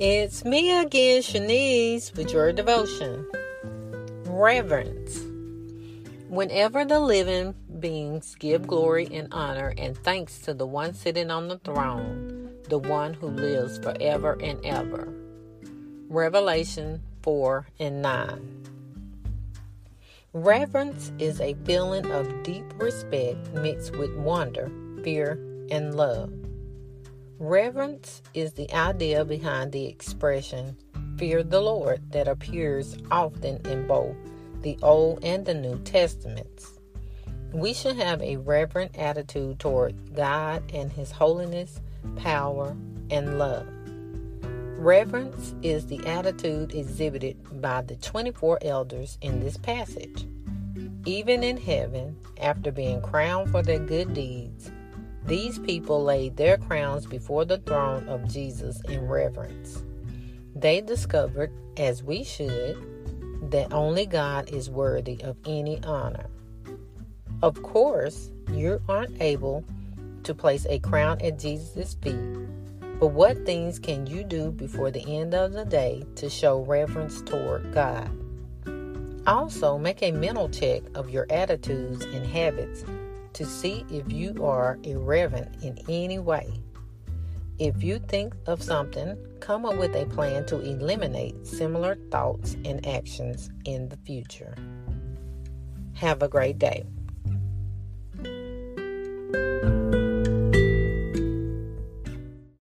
It's me again, Shanese, with your devotion. Reverence. Whenever the living beings give glory and honor and thanks to the one sitting on the throne, the one who lives forever and ever. Revelation 4 and 9. Reverence is a feeling of deep respect mixed with wonder, fear, and love. Reverence is the idea behind the expression fear the Lord that appears often in both the Old and the New Testaments. We should have a reverent attitude toward God and His holiness, power, and love. Reverence is the attitude exhibited by the 24 elders in this passage. Even in heaven, after being crowned for their good deeds, these people laid their crowns before the throne of Jesus in reverence. They discovered, as we should, that only God is worthy of any honor. Of course, you aren't able to place a crown at Jesus' feet but what things can you do before the end of the day to show reverence toward God? Also, make a mental check of your attitudes and habits to see if you are irreverent in any way. If you think of something, come up with a plan to eliminate similar thoughts and actions in the future. Have a great day.